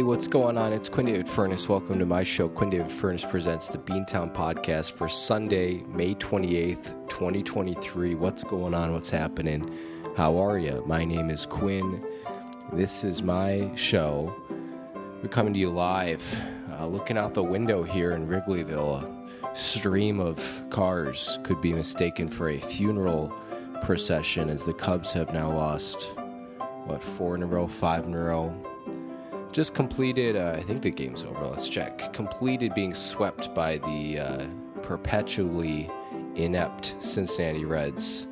Hey, what's going on? It's Quinn David Furnace. Welcome to my show. Quinn David Furnace presents the Beantown Podcast for Sunday, May 28th, 2023. What's going on? What's happening? How are you? My name is Quinn. This is my show. We're coming to you live. Uh, looking out the window here in Wrigleyville, a stream of cars could be mistaken for a funeral procession as the Cubs have now lost, what, four in a row, five in a row? Just completed. Uh, I think the game's over. Let's check. Completed being swept by the uh, perpetually inept Cincinnati Reds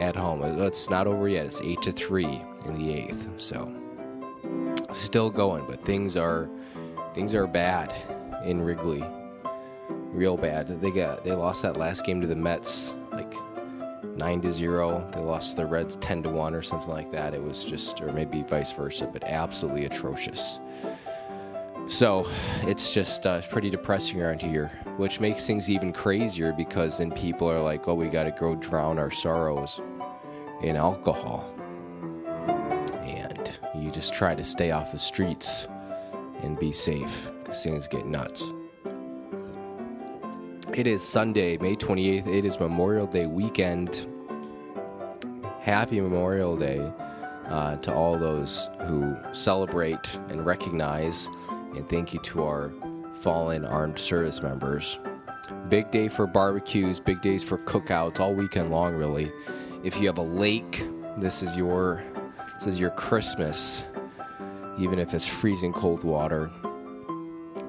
at home. It's not over yet. It's eight to three in the eighth. So still going, but things are things are bad in Wrigley. Real bad. They got they lost that last game to the Mets nine to zero. They lost the Reds ten to one or something like that. It was just, or maybe vice versa, but absolutely atrocious. So it's just uh, pretty depressing around here, which makes things even crazier because then people are like, "Oh, we got to go drown our sorrows in alcohol," and you just try to stay off the streets and be safe because things get nuts. It is Sunday, May 28th. It is Memorial Day weekend. Happy Memorial Day uh, to all those who celebrate and recognize, and thank you to our fallen armed service members. Big day for barbecues, big days for cookouts, all weekend long, really. If you have a lake, this is your this is your Christmas. Even if it's freezing cold water,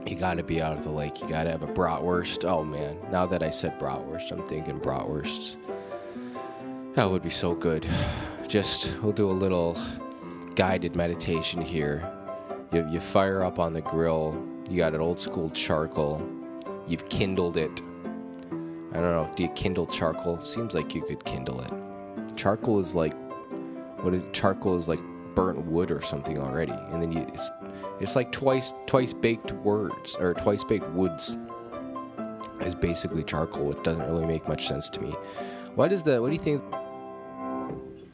you got to be out of the lake. You got to have a bratwurst. Oh man, now that I said bratwurst, I'm thinking bratwursts. That would be so good. Just we'll do a little guided meditation here. You, you fire up on the grill. You got an old school charcoal. You've kindled it. I don't know. Do you kindle charcoal? Seems like you could kindle it. Charcoal is like what is charcoal is like burnt wood or something already, and then you it's it's like twice twice baked words or twice baked woods is basically charcoal. It doesn't really make much sense to me. What is the what do you think?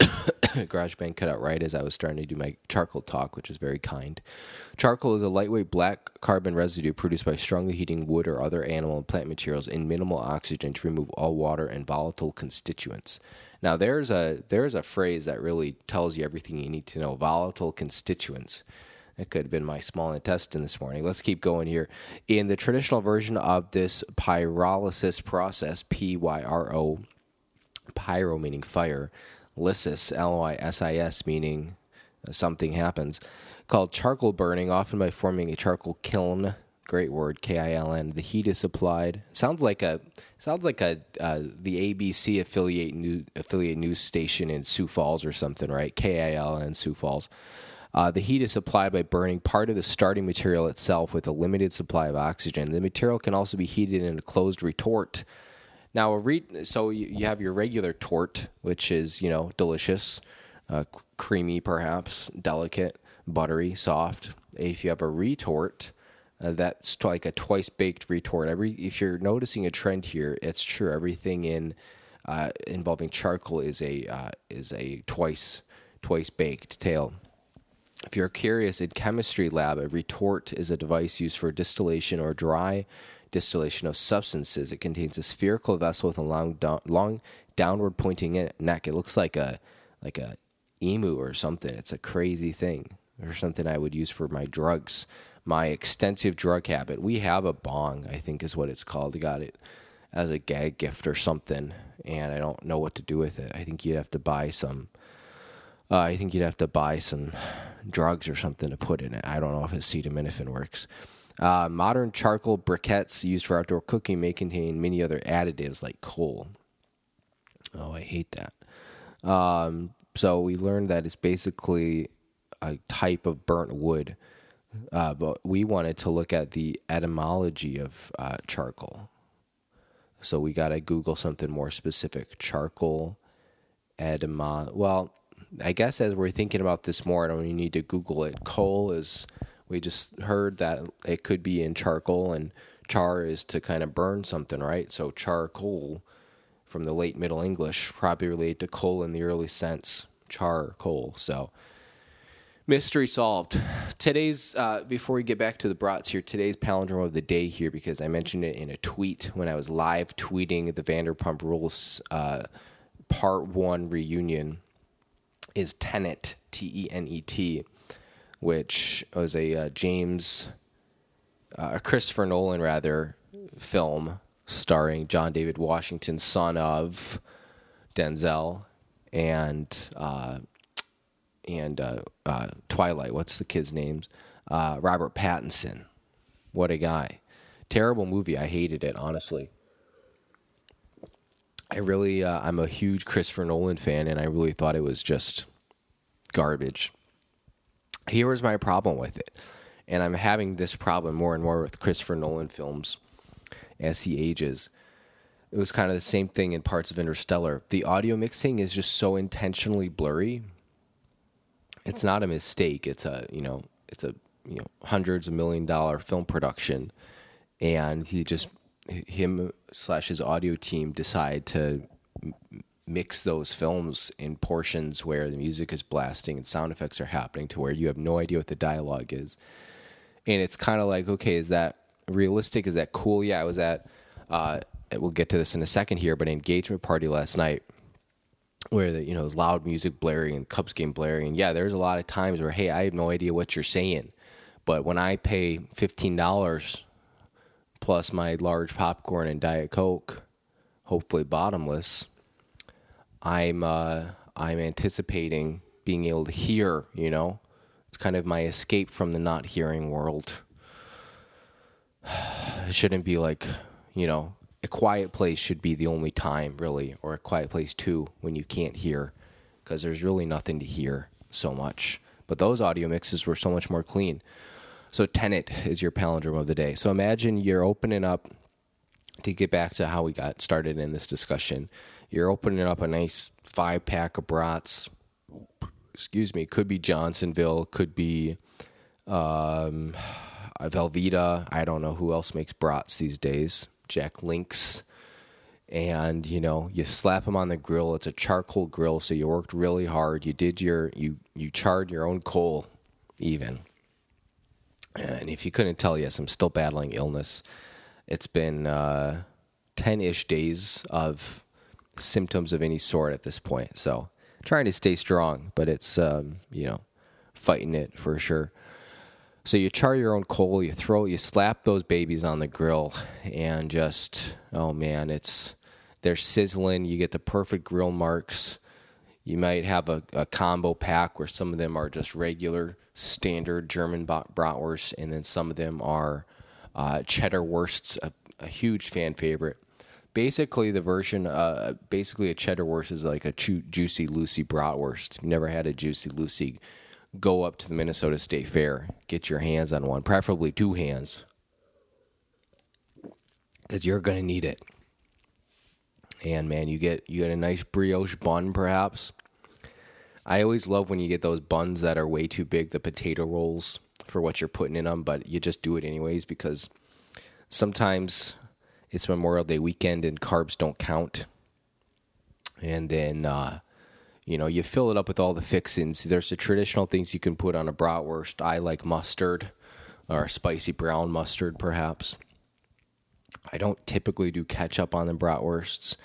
GarageBand cut out right as I was starting to do my charcoal talk, which is very kind. Charcoal is a lightweight black carbon residue produced by strongly heating wood or other animal and plant materials in minimal oxygen to remove all water and volatile constituents. Now there's a there's a phrase that really tells you everything you need to know. Volatile constituents. It could have been my small intestine this morning. Let's keep going here. In the traditional version of this pyrolysis process, P Y R O, pyro meaning fire, lysis, L I S I S meaning something happens, called charcoal burning, often by forming a charcoal kiln. Great word, K I L N. The heat is supplied. Sounds like a sounds like a uh, the ABC affiliate new affiliate news station in Sioux Falls or something, right? K I L N Sioux Falls. Uh, the heat is supplied by burning part of the starting material itself with a limited supply of oxygen. The material can also be heated in a closed retort. Now, a re- so you, you have your regular tort, which is you know delicious, uh, creamy perhaps, delicate, buttery, soft. If you have a retort, uh, that's like a twice baked retort. Every if you're noticing a trend here, it's true. Everything in uh, involving charcoal is a uh, is a twice twice baked tale. If you're curious, in chemistry lab, a retort is a device used for distillation or dry distillation of substances. It contains a spherical vessel with a long, long downward pointing neck. It looks like a like a emu or something. It's a crazy thing, or something I would use for my drugs, my extensive drug habit. We have a bong, I think is what it's called. I got it as a gag gift or something, and I don't know what to do with it. I think you'd have to buy some. Uh, I think you'd have to buy some drugs or something to put in it. I don't know if acetaminophen works. Uh, modern charcoal briquettes used for outdoor cooking may contain many other additives like coal. Oh, I hate that. Um, so we learned that it's basically a type of burnt wood, uh, but we wanted to look at the etymology of uh, charcoal. So we got to Google something more specific. Charcoal etymology. Well, I guess as we're thinking about this more, I don't even need to Google it. Coal is we just heard that it could be in charcoal, and char is to kind of burn something, right? So charcoal from the late Middle English probably related to coal in the early sense, char coal. So Mystery solved. Today's uh, before we get back to the brats here, today's palindrome of the day here because I mentioned it in a tweet when I was live tweeting the Vanderpump Rules uh, Part One reunion. Is Tenet T E N E T, which was a uh, James, uh, a Christopher Nolan rather film starring John David Washington, son of Denzel, and uh, and uh, uh, Twilight. What's the kid's names? Uh, Robert Pattinson. What a guy! Terrible movie. I hated it honestly. I really, uh, I'm a huge Christopher Nolan fan, and I really thought it was just garbage. Here was my problem with it, and I'm having this problem more and more with Christopher Nolan films as he ages. It was kind of the same thing in parts of Interstellar. The audio mixing is just so intentionally blurry it's not a mistake. It's a you know it's a you know hundreds of million dollar film production, and he just him slash his audio team decide to mix those films in portions where the music is blasting and sound effects are happening to where you have no idea what the dialogue is. And it's kind of like okay is that realistic? Is that cool? Yeah i was at uh, we'll get to this in a second here but an engagement party last night where the you know loud music blaring and Cubs game blaring. And yeah, there's a lot of times where hey, I have no idea what you're saying, but when I pay fifteen dollars plus my large popcorn and diet coke, hopefully bottomless, I'm uh, I'm anticipating being able to hear. You know, it's kind of my escape from the not hearing world. It shouldn't be like you know a quiet place should be the only time, really, or a quiet place too, when you can't hear, because there's really nothing to hear so much. But those audio mixes were so much more clean. So Tenet is your palindrome of the day. So imagine you're opening up to get back to how we got started in this discussion. You're opening up a nice five pack of brats. Excuse me, could be Johnsonville, could be um, Velveeta. I don't know who else makes brats these days. Jack Links. And you know, you slap them on the grill. It's a charcoal grill, so you worked really hard. You did your you you charred your own coal, even. And if you couldn't tell, yes, I'm still battling illness. It's been ten uh, ish days of symptoms of any sort at this point. So trying to stay strong, but it's um, you know fighting it for sure. So you char your own coal, you throw, you slap those babies on the grill, and just oh man, it's they're sizzling. You get the perfect grill marks. You might have a, a combo pack where some of them are just regular standard German bratwurst, and then some of them are uh, cheddar wursts, a, a, huge fan favorite. Basically, the version, uh, basically a cheddar wurst is like a ju- juicy Lucy bratwurst. Never had a juicy Lucy go up to the Minnesota State Fair, get your hands on one, preferably two hands, because you're to need it. And man, you get you get a nice brioche bun, perhaps. I always love when you get those buns that are way too big, the potato rolls for what you're putting in them, but you just do it anyways because sometimes it's Memorial Day weekend and carbs don't count. And then uh, you know, you fill it up with all the fixings. There's the traditional things you can put on a bratwurst. I like mustard or spicy brown mustard, perhaps. I don't typically do ketchup on the bratwursts.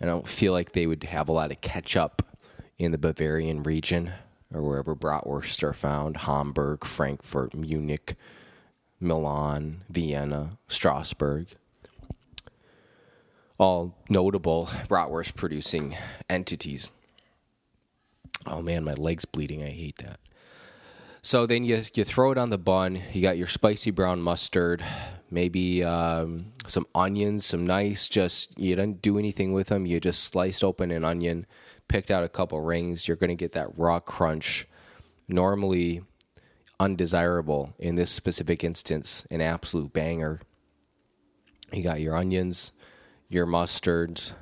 I don't feel like they would have a lot of ketchup in the Bavarian region or wherever bratwursts are found Hamburg, Frankfurt, Munich, Milan, Vienna, Strasbourg. All notable bratwurst producing entities. Oh man, my leg's bleeding. I hate that. So then you you throw it on the bun. You got your spicy brown mustard, maybe um, some onions, some nice. Just you didn't do anything with them. You just sliced open an onion, picked out a couple rings. You're going to get that raw crunch. Normally undesirable in this specific instance, an absolute banger. You got your onions, your mustards,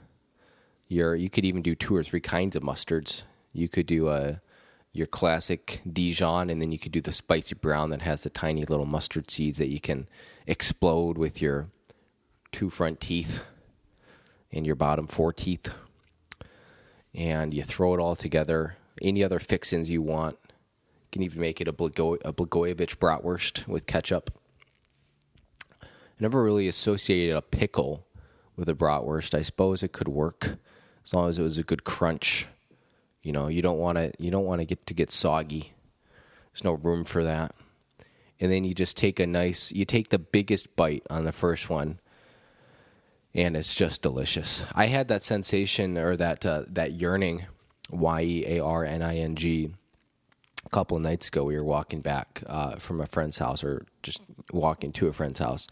your you could even do two or three kinds of mustards you could do a uh, your classic Dijon, and then you could do the spicy brown that has the tiny little mustard seeds that you can explode with your two front teeth and your bottom four teeth. And you throw it all together. Any other fixins you want, You can even make it a, Blago- a Blagojevich bratwurst with ketchup. I never really associated a pickle with a bratwurst. I suppose it could work as long as it was a good crunch. You know, you don't want to you don't want to get to get soggy. There's no room for that. And then you just take a nice you take the biggest bite on the first one and it's just delicious. I had that sensation or that uh, that yearning Y E A R N I N G a couple of nights ago. We were walking back uh, from a friend's house or just walking to a friend's house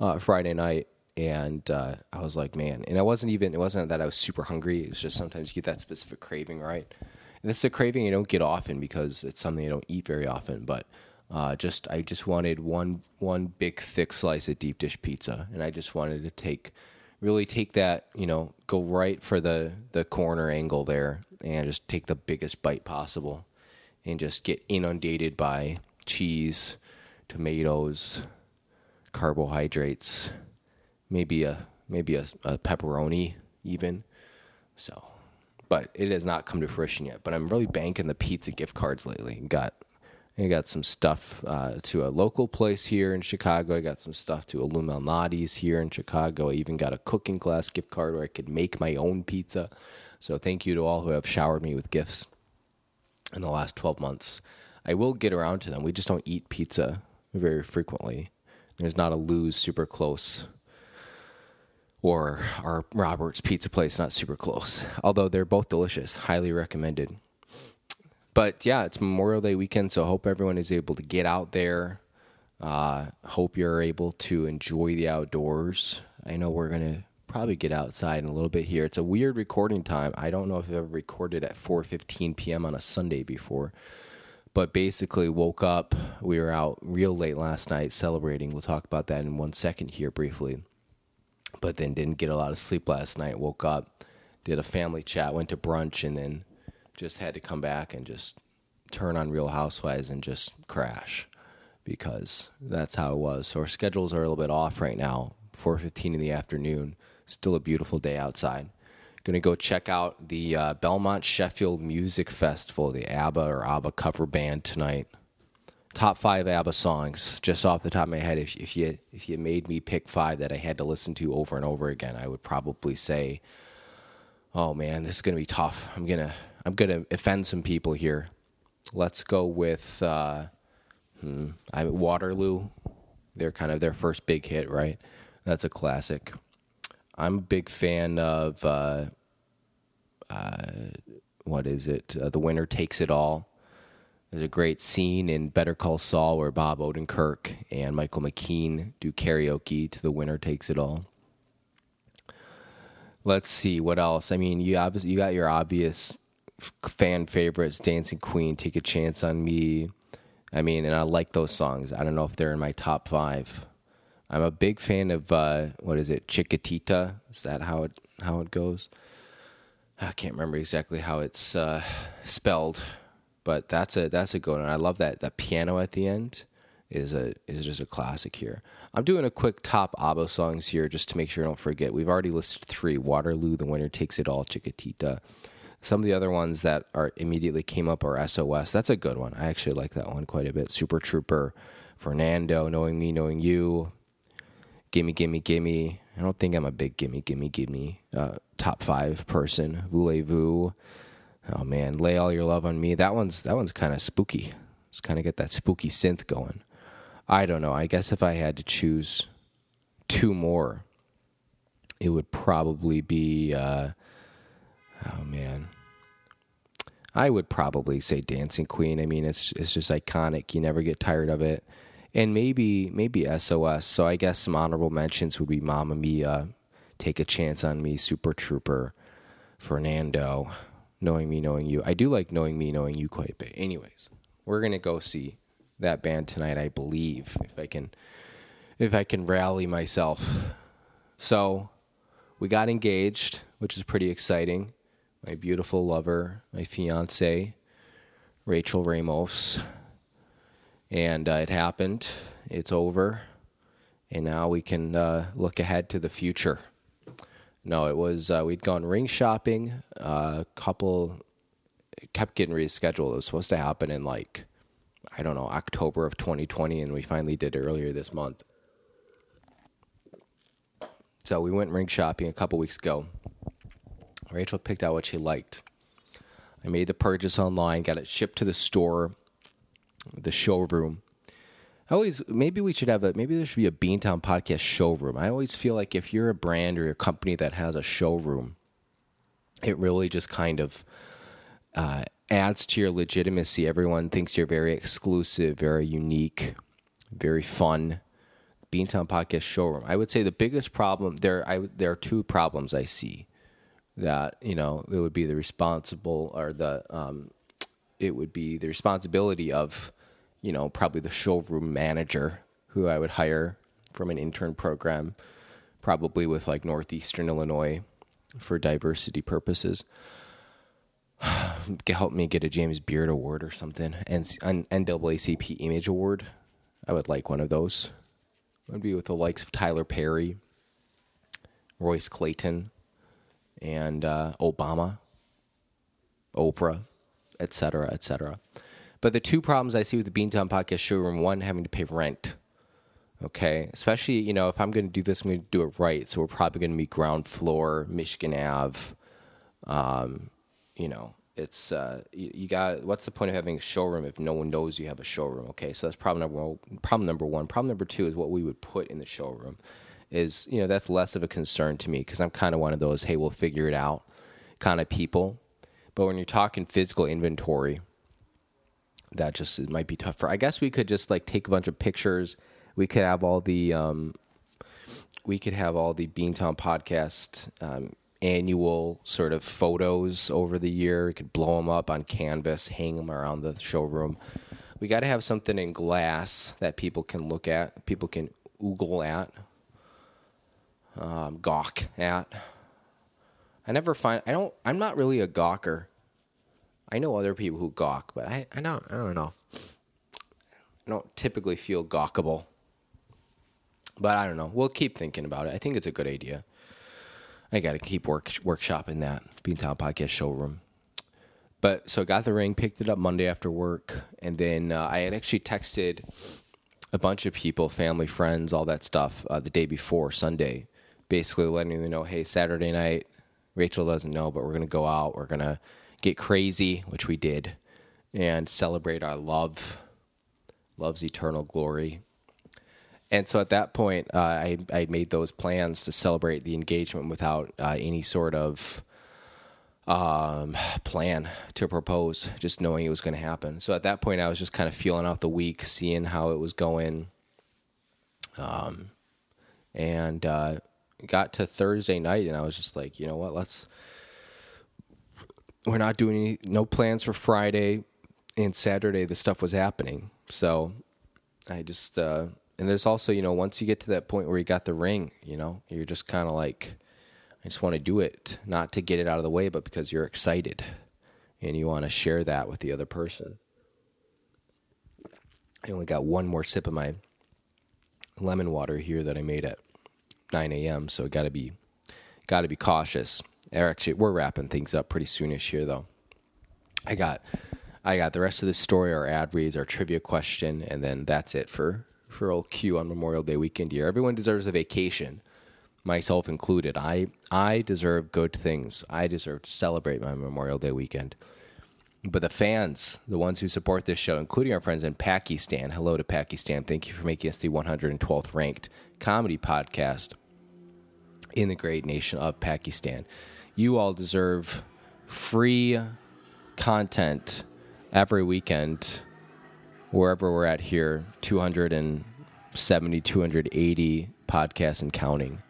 uh, Friday night and uh, I was like, man, and I wasn't even it wasn't that I was super hungry. It was just sometimes you get that specific craving, right? And this is a craving you don't get often because it's something you don't eat very often. But uh, just I just wanted one one big thick slice of deep dish pizza, and I just wanted to take really take that you know go right for the the corner angle there and just take the biggest bite possible, and just get inundated by cheese, tomatoes, carbohydrates maybe a maybe a, a pepperoni even. So, but it has not come to fruition yet. But I'm really banking the pizza gift cards lately. Got I got some stuff uh, to a local place here in Chicago. I got some stuff to Lou Malnati's here in Chicago. I even got a cooking class gift card where I could make my own pizza. So thank you to all who have showered me with gifts in the last 12 months. I will get around to them. We just don't eat pizza very frequently. There's not a Lou's super close or our Robert's Pizza Place, not super close. Although they're both delicious, highly recommended. But yeah, it's Memorial Day weekend, so I hope everyone is able to get out there. Uh, hope you're able to enjoy the outdoors. I know we're gonna probably get outside in a little bit here. It's a weird recording time. I don't know if I've ever recorded at 4:15 p.m. on a Sunday before. But basically, woke up. We were out real late last night celebrating. We'll talk about that in one second here briefly but then didn't get a lot of sleep last night. Woke up, did a family chat, went to brunch, and then just had to come back and just turn on Real Housewives and just crash because that's how it was. So our schedules are a little bit off right now. 4:15 in the afternoon. Still a beautiful day outside. Going to go check out the uh, Belmont Sheffield Music Festival, the ABBA or ABBA cover band tonight top five ABBA songs, just off the top of my head. If, if you if you made me pick five that I had to listen to over and over again, I would probably say, "Oh man, this is gonna be tough. I'm gonna I'm gonna offend some people here. Let's go with uh, hmm, Waterloo. They're kind of their first big hit, right? That's a classic. I'm a big fan of uh, uh, what is it? Uh, the winner takes it all. There's a great scene in Better Call Saul where Bob Odenkirk and Michael McKean do karaoke to "The Winner Takes It All." Let's see what else. I mean, you obviously you got your obvious fan favorites: "Dancing Queen," "Take a Chance on Me." I mean, and I like those songs. I don't know if they're in my top five. I'm a big fan of uh, what is it, Chiquitita? Is that how it how it goes? I can't remember exactly how it's uh, spelled but that's a that's a good one. I love that that piano at the end is a is just a classic here. I'm doing a quick top ABBA songs here just to make sure I don't forget. We've already listed three: Waterloo, The Winner Takes It All, Chiquitita. Some of the other ones that are immediately came up are SOS. That's a good one. I actually like that one quite a bit. Super Trooper, Fernando, Knowing Me, Knowing You, Gimme, Gimme, Gimme. I don't think I'm a big Gimme, Gimme, Gimme uh, top five person. Voulez-vous. Oh man, lay all your love on me. That one's that one's kind of spooky. It's kind of get that spooky synth going. I don't know. I guess if I had to choose two more, it would probably be. Uh, oh man, I would probably say Dancing Queen. I mean, it's it's just iconic. You never get tired of it. And maybe maybe SOS. So I guess some honorable mentions would be Mamma Mia, Take a Chance on Me, Super Trooper, Fernando knowing me, knowing you. I do like knowing me, knowing you quite a bit. Anyways, we're gonna go see that band tonight. I believe if I can, if I can rally myself. So we got engaged, which is pretty exciting. My beautiful lover, my fiance, Rachel Ramos, and uh, it happened. It's over, and now we can uh, look ahead to the future. No, it was uh, we'd gone ring shopping. A uh, couple kept getting rescheduled. It was supposed to happen in like I don't know, October of 2020, and we finally did earlier this month. So we went ring shopping a couple weeks ago. Rachel picked out what she liked. I made the purchase online, got it shipped to the store, the showroom. I always maybe we should have a maybe there should be a Beantown podcast showroom. I always feel like if you're a brand or a company that has a showroom, it really just kind of uh, adds to your legitimacy. Everyone thinks you're very exclusive, very unique, very fun. Beantown podcast showroom. I would say the biggest problem there. I there are two problems I see that you know it would be the responsible or the um, it would be the responsibility of you know probably the showroom manager who I would hire from an intern program, probably with like Northeastern Illinois for diversity purposes. Help me get a James Beard Award or something, and an NAACP Image Award. I would like one of those. I'd be with the likes of Tyler Perry, Royce Clayton, and uh, Obama, Oprah, etc., etc. But the two problems I see with the Beantown Podcast showroom one, having to pay rent. Okay, especially you know if I'm going to do this, I'm going to do it right. So we're probably going to be ground floor, Michigan Ave. Um, you know, it's uh, you, you, got. What's the point of having a showroom if no one knows you have a showroom? Okay, so that's problem number one. Problem number one. Problem number two is what we would put in the showroom is you know that's less of a concern to me because I'm kind of one of those hey we'll figure it out kind of people. But when you're talking physical inventory, that just it might be tougher. I guess we could just like take a bunch of pictures. We could have all the um, we could have all the Beantown podcast um, annual sort of photos over the year. We could blow them up on canvas, hang them around the showroom. We got to have something in glass that people can look at, people can oogle at, um, gawk at. I never find I don't I'm not really a gawker. I know other people who gawk, but I I don't I don't know. I don't typically feel gawkable. But I don't know. We'll keep thinking about it. I think it's a good idea. I got to keep work workshopping that Beantown Podcast showroom. But so I got the ring, picked it up Monday after work, and then uh, I had actually texted a bunch of people, family, friends, all that stuff, uh, the day before Sunday, basically letting them know, hey, Saturday night, Rachel doesn't know, but we're going to go out. We're going to get crazy, which we did, and celebrate our love, love's eternal glory. And so at that point, uh, I, I made those plans to celebrate the engagement without uh, any sort of um, plan to propose, just knowing it was going to happen. So at that point, I was just kind of feeling out the week, seeing how it was going. Um, and uh, got to Thursday night and I was just like, you know what, let's we're not doing any no plans for Friday and Saturday the stuff was happening. So I just uh and there's also, you know, once you get to that point where you got the ring, you know, you're just kind of like I just want to do it, not to get it out of the way, but because you're excited and you want to share that with the other person. I only got one more sip of my lemon water here that I made at 9 a.m. So got to be got to be cautious. Actually, we're wrapping things up pretty soonish here, though. I got I got the rest of the story, our ad reads, our trivia question, and then that's it for for old Q on Memorial Day weekend here. Everyone deserves a vacation, myself included. I I deserve good things. I deserve to celebrate my Memorial Day weekend. But the fans, the ones who support this show, including our friends in Pakistan, hello to Pakistan. Thank you for making us the 112th ranked comedy podcast in the great nation of Pakistan. You all deserve free content every weekend, wherever we're at here 270, 280 podcasts and counting.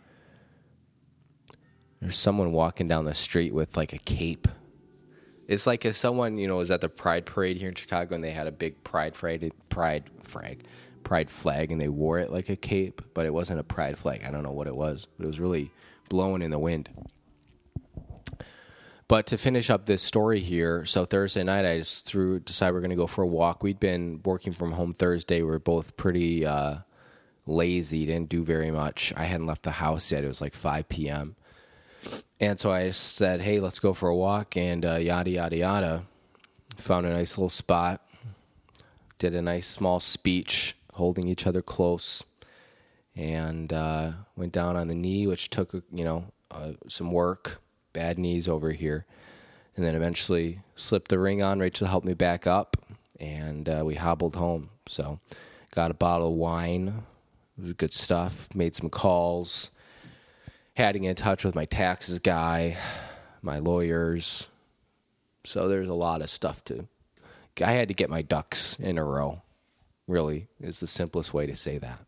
There's someone walking down the street with like a cape it's like if someone you know was at the Pride Parade here in Chicago and they had a big Pride Pride flag, Pride flag, and they wore it like a cape, but it wasn't a Pride flag. I don't know what it was, but it was really blowing in the wind. But to finish up this story here, so Thursday night I just threw decided we're going to go for a walk. We'd been working from home Thursday. We are both pretty uh, lazy, didn't do very much. I hadn't left the house yet. It was like 5 p.m. And so I said, hey, let's go for a walk and uh, yada, yada, yada. Found a nice little spot. did a nice small speech, holding each other close, and uh, went down on the knee, which took you know uh, some work. Bad knees over here, and then eventually slipped the ring on. Rachel helped me back up, and uh, we hobbled home. So, got a bottle of wine. Good stuff. Made some calls. Had to get in touch with my taxes guy, my lawyers. So there's a lot of stuff to. I had to get my ducks in a row. Really, is the simplest way to say that.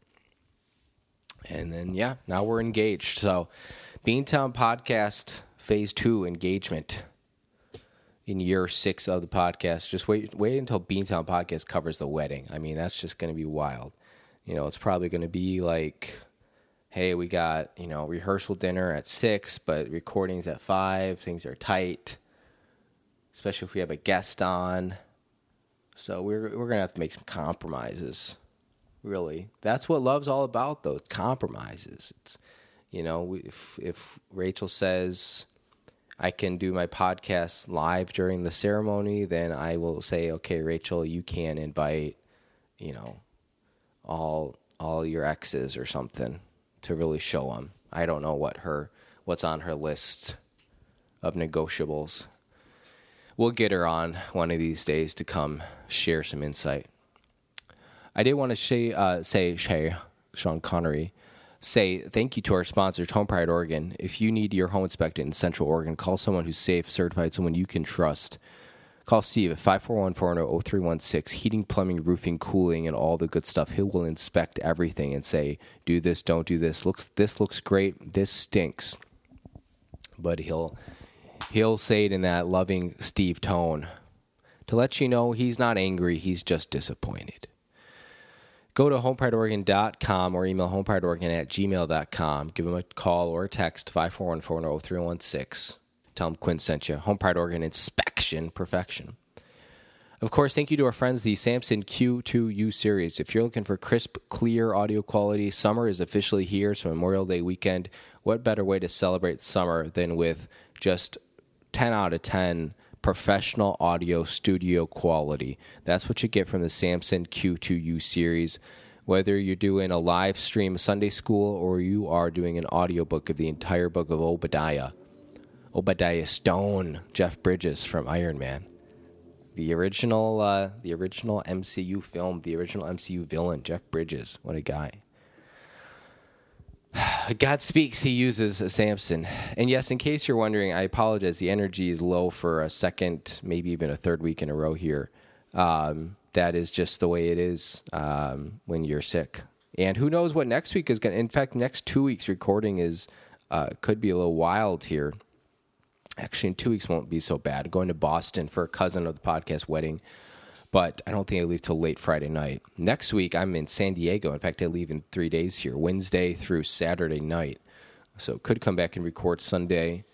And then yeah, now we're engaged. So, Beantown Podcast Phase Two engagement in year six of the podcast. Just wait, wait until Beantown Podcast covers the wedding. I mean, that's just going to be wild. You know, it's probably going to be like, hey, we got you know rehearsal dinner at six, but recordings at five. Things are tight, especially if we have a guest on. So we're we're gonna have to make some compromises. Really, that's what love's all about. Those compromises. It's you know, if if Rachel says I can do my podcast live during the ceremony, then I will say, okay, Rachel, you can invite, you know, all all your exes or something to really show them. I don't know what her what's on her list of negotiables. We'll get her on one of these days to come share some insight. I did want to say, uh, say Shay, Sean Connery, say thank you to our sponsors, Home Pride Oregon. If you need your home inspected in Central Oregon, call someone who's safe, certified, someone you can trust. Call Steve at 541 400 0316. Heating, plumbing, roofing, cooling, and all the good stuff. He will inspect everything and say, do this, don't do this. Looks This looks great. This stinks. But he'll he'll say it in that loving Steve tone to let you know he's not angry, he's just disappointed. Go to homeprideoregon.com or email homeprideoregon at gmail.com. Give them a call or a text, 541 Tell them Quinn sent you. Home Pride Oregon inspection perfection. Of course, thank you to our friends, the Samson Q2U series. If you're looking for crisp, clear audio quality, summer is officially here, so Memorial Day weekend. What better way to celebrate summer than with just 10 out of 10 professional audio studio quality. That's what you get from the Samson Q2U series. Whether you're doing a live stream Sunday school or you are doing an audiobook of the entire book of Obadiah. Obadiah Stone, Jeff Bridges from Iron Man. The original uh, the original MCU film, the original MCU villain, Jeff Bridges. What a guy. God speaks, he uses Samson. And yes, in case you're wondering, I apologize. The energy is low for a second, maybe even a third week in a row here. Um, that is just the way it is um, when you're sick. And who knows what next week is going to. In fact, next two weeks recording is uh, could be a little wild here. Actually, in two weeks won't be so bad. Going to Boston for a cousin of the podcast wedding but I don't think I leave till late Friday night. Next week, I'm in San Diego. In fact, I leave in three days here, Wednesday through Saturday night. So could come back and record Sunday.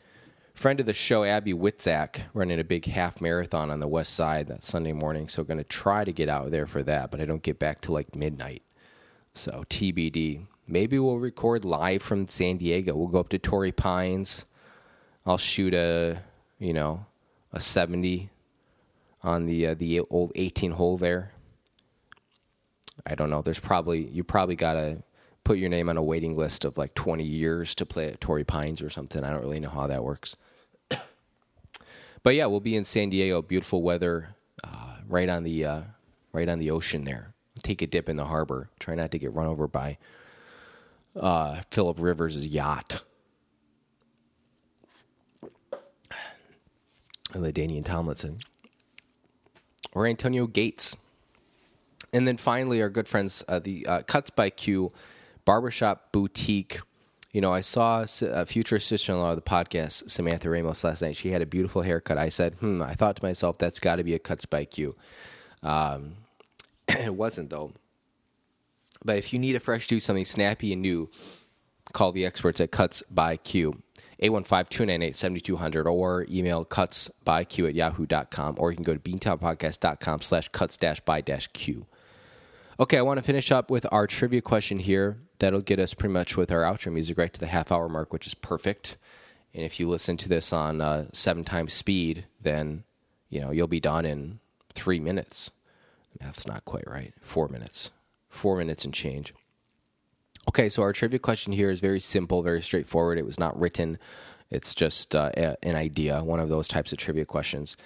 Friend of the show, Abby Witzak, running a big half marathon on the west side that Sunday morning. So going to try to get out there for that, but I don't get back till like midnight. So TBD. Maybe we'll record live from San Diego. We'll go up to Torrey Pines. I'll shoot a, you know, a 70 on the uh, the old 18 hole there. I don't know. There's probably you probably got to put your name on a waiting list of like 20 years to play at Torrey Pines or something. I don't really know how that works. but yeah, we'll be in San Diego. Beautiful weather, uh, right on the uh, right on the ocean there. Take a dip in the harbor. Try not to get run over by uh, Philip Rivers' yacht. And LaDainian Tomlinson or Antonio Gates. And then finally, our good friends, uh, the uh, Cuts by Q Barbershop Boutique. You know, I saw a future sister in law of the podcast, Samantha Ramos, last night. She had a beautiful haircut. I said, hmm, I thought to myself, that's got to be a Cuts by Q. Um, it wasn't, though. But if you need a fresh do, something snappy and new, call the experts at Cuts by Q. 815-298-7200 or email cutsbyq at yahoo.com or you can go to beantownpodcast.com slash cuts dash by dash q. Okay, I want to finish up with our trivia question here. That'll get us pretty much with our outro music right to the half hour mark, which is perfect. And if you listen to this on uh, seven times speed, then you know you'll be done in three minutes. Math's not quite right. Four minutes. Four minutes and change. Okay, so our trivia question here is very simple, very straightforward. It was not written. It's just uh, a, an idea, one of those types of trivia questions.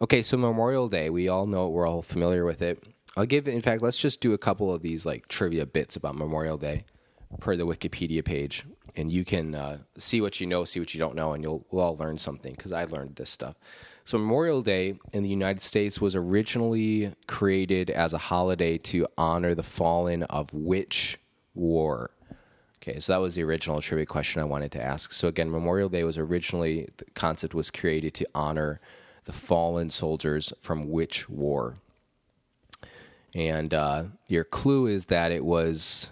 Okay, so Memorial Day, we all know it, we're all familiar with it. I'll give, in fact, let's just do a couple of these like trivia bits about Memorial Day per the Wikipedia page, and you can uh, see what you know, see what you don't know, and you'll we'll all learn something because I learned this stuff. So Memorial Day in the United States was originally created as a holiday to honor the fallen of which war? Okay, so that was the original trivia question I wanted to ask. So again, Memorial Day was originally the concept was created to honor the fallen soldiers from which war? And uh, your clue is that it was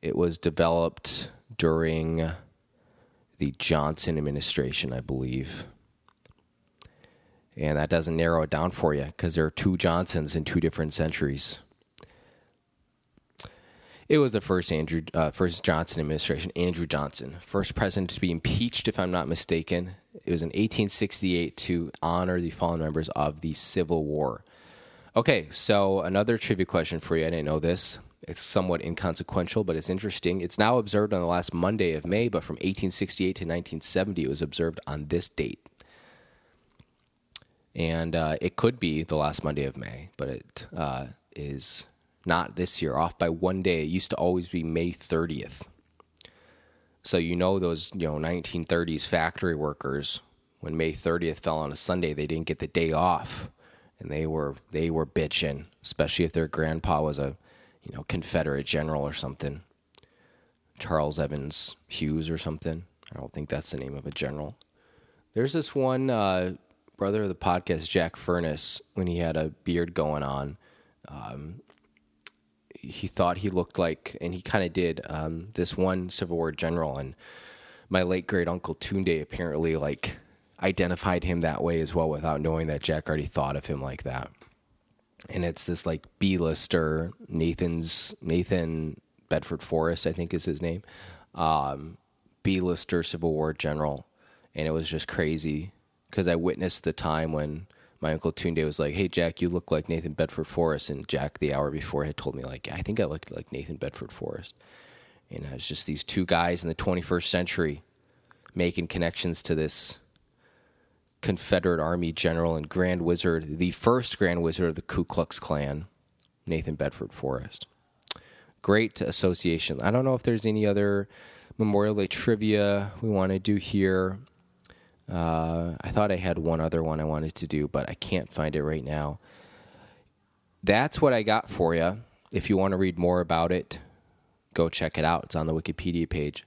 it was developed during the Johnson administration, I believe. And that doesn't narrow it down for you because there are two Johnsons in two different centuries. It was the first Andrew, uh, first Johnson administration, Andrew Johnson, first president to be impeached, if I'm not mistaken. It was in 1868 to honor the fallen members of the Civil War. Okay, so another trivia question for you. I didn't know this. It's somewhat inconsequential, but it's interesting. It's now observed on the last Monday of May, but from 1868 to 1970, it was observed on this date. And uh, it could be the last Monday of May, but it uh, is not this year, off by one day. It used to always be May 30th. So you know those, you know, 1930s factory workers when May 30th fell on a Sunday, they didn't get the day off and they were they were bitching, especially if their grandpa was a, you know, Confederate general or something. Charles Evans Hughes or something. I don't think that's the name of a general. There's this one uh, brother of the podcast, Jack Furnace, when he had a beard going on. Um, he thought he looked like, and he kind of did, um, this one Civil War general. And my late great uncle Tunde apparently like identified him that way as well without knowing that Jack already thought of him like that. And it's this like B-lister Nathan's Nathan Bedford Forrest, I think is his name, um, B-lister Civil War general, and it was just crazy because I witnessed the time when my uncle Tunde was like, "Hey Jack, you look like Nathan Bedford Forrest," and Jack the hour before had told me like, "I think I looked like Nathan Bedford Forrest." And it's just these two guys in the 21st century making connections to this Confederate Army general and Grand Wizard, the first Grand Wizard of the Ku Klux Klan, Nathan Bedford Forrest. Great association. I don't know if there's any other Memorial Day trivia we want to do here. Uh, I thought I had one other one I wanted to do, but I can't find it right now. That's what I got for you. If you want to read more about it, go check it out. It's on the Wikipedia page.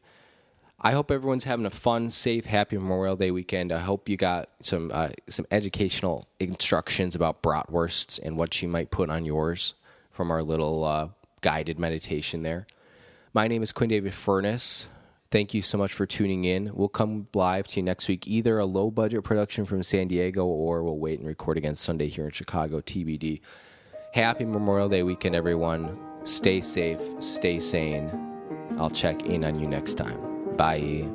I hope everyone's having a fun, safe, happy Memorial Day weekend. I hope you got some uh, some educational instructions about bratwursts and what you might put on yours from our little uh, guided meditation there. My name is Quinn David Furnace. Thank you so much for tuning in. We'll come live to you next week, either a low budget production from San Diego or we'll wait and record again Sunday here in Chicago, TBD. Happy Memorial Day weekend, everyone. Stay safe, stay sane. I'll check in on you next time. Bye.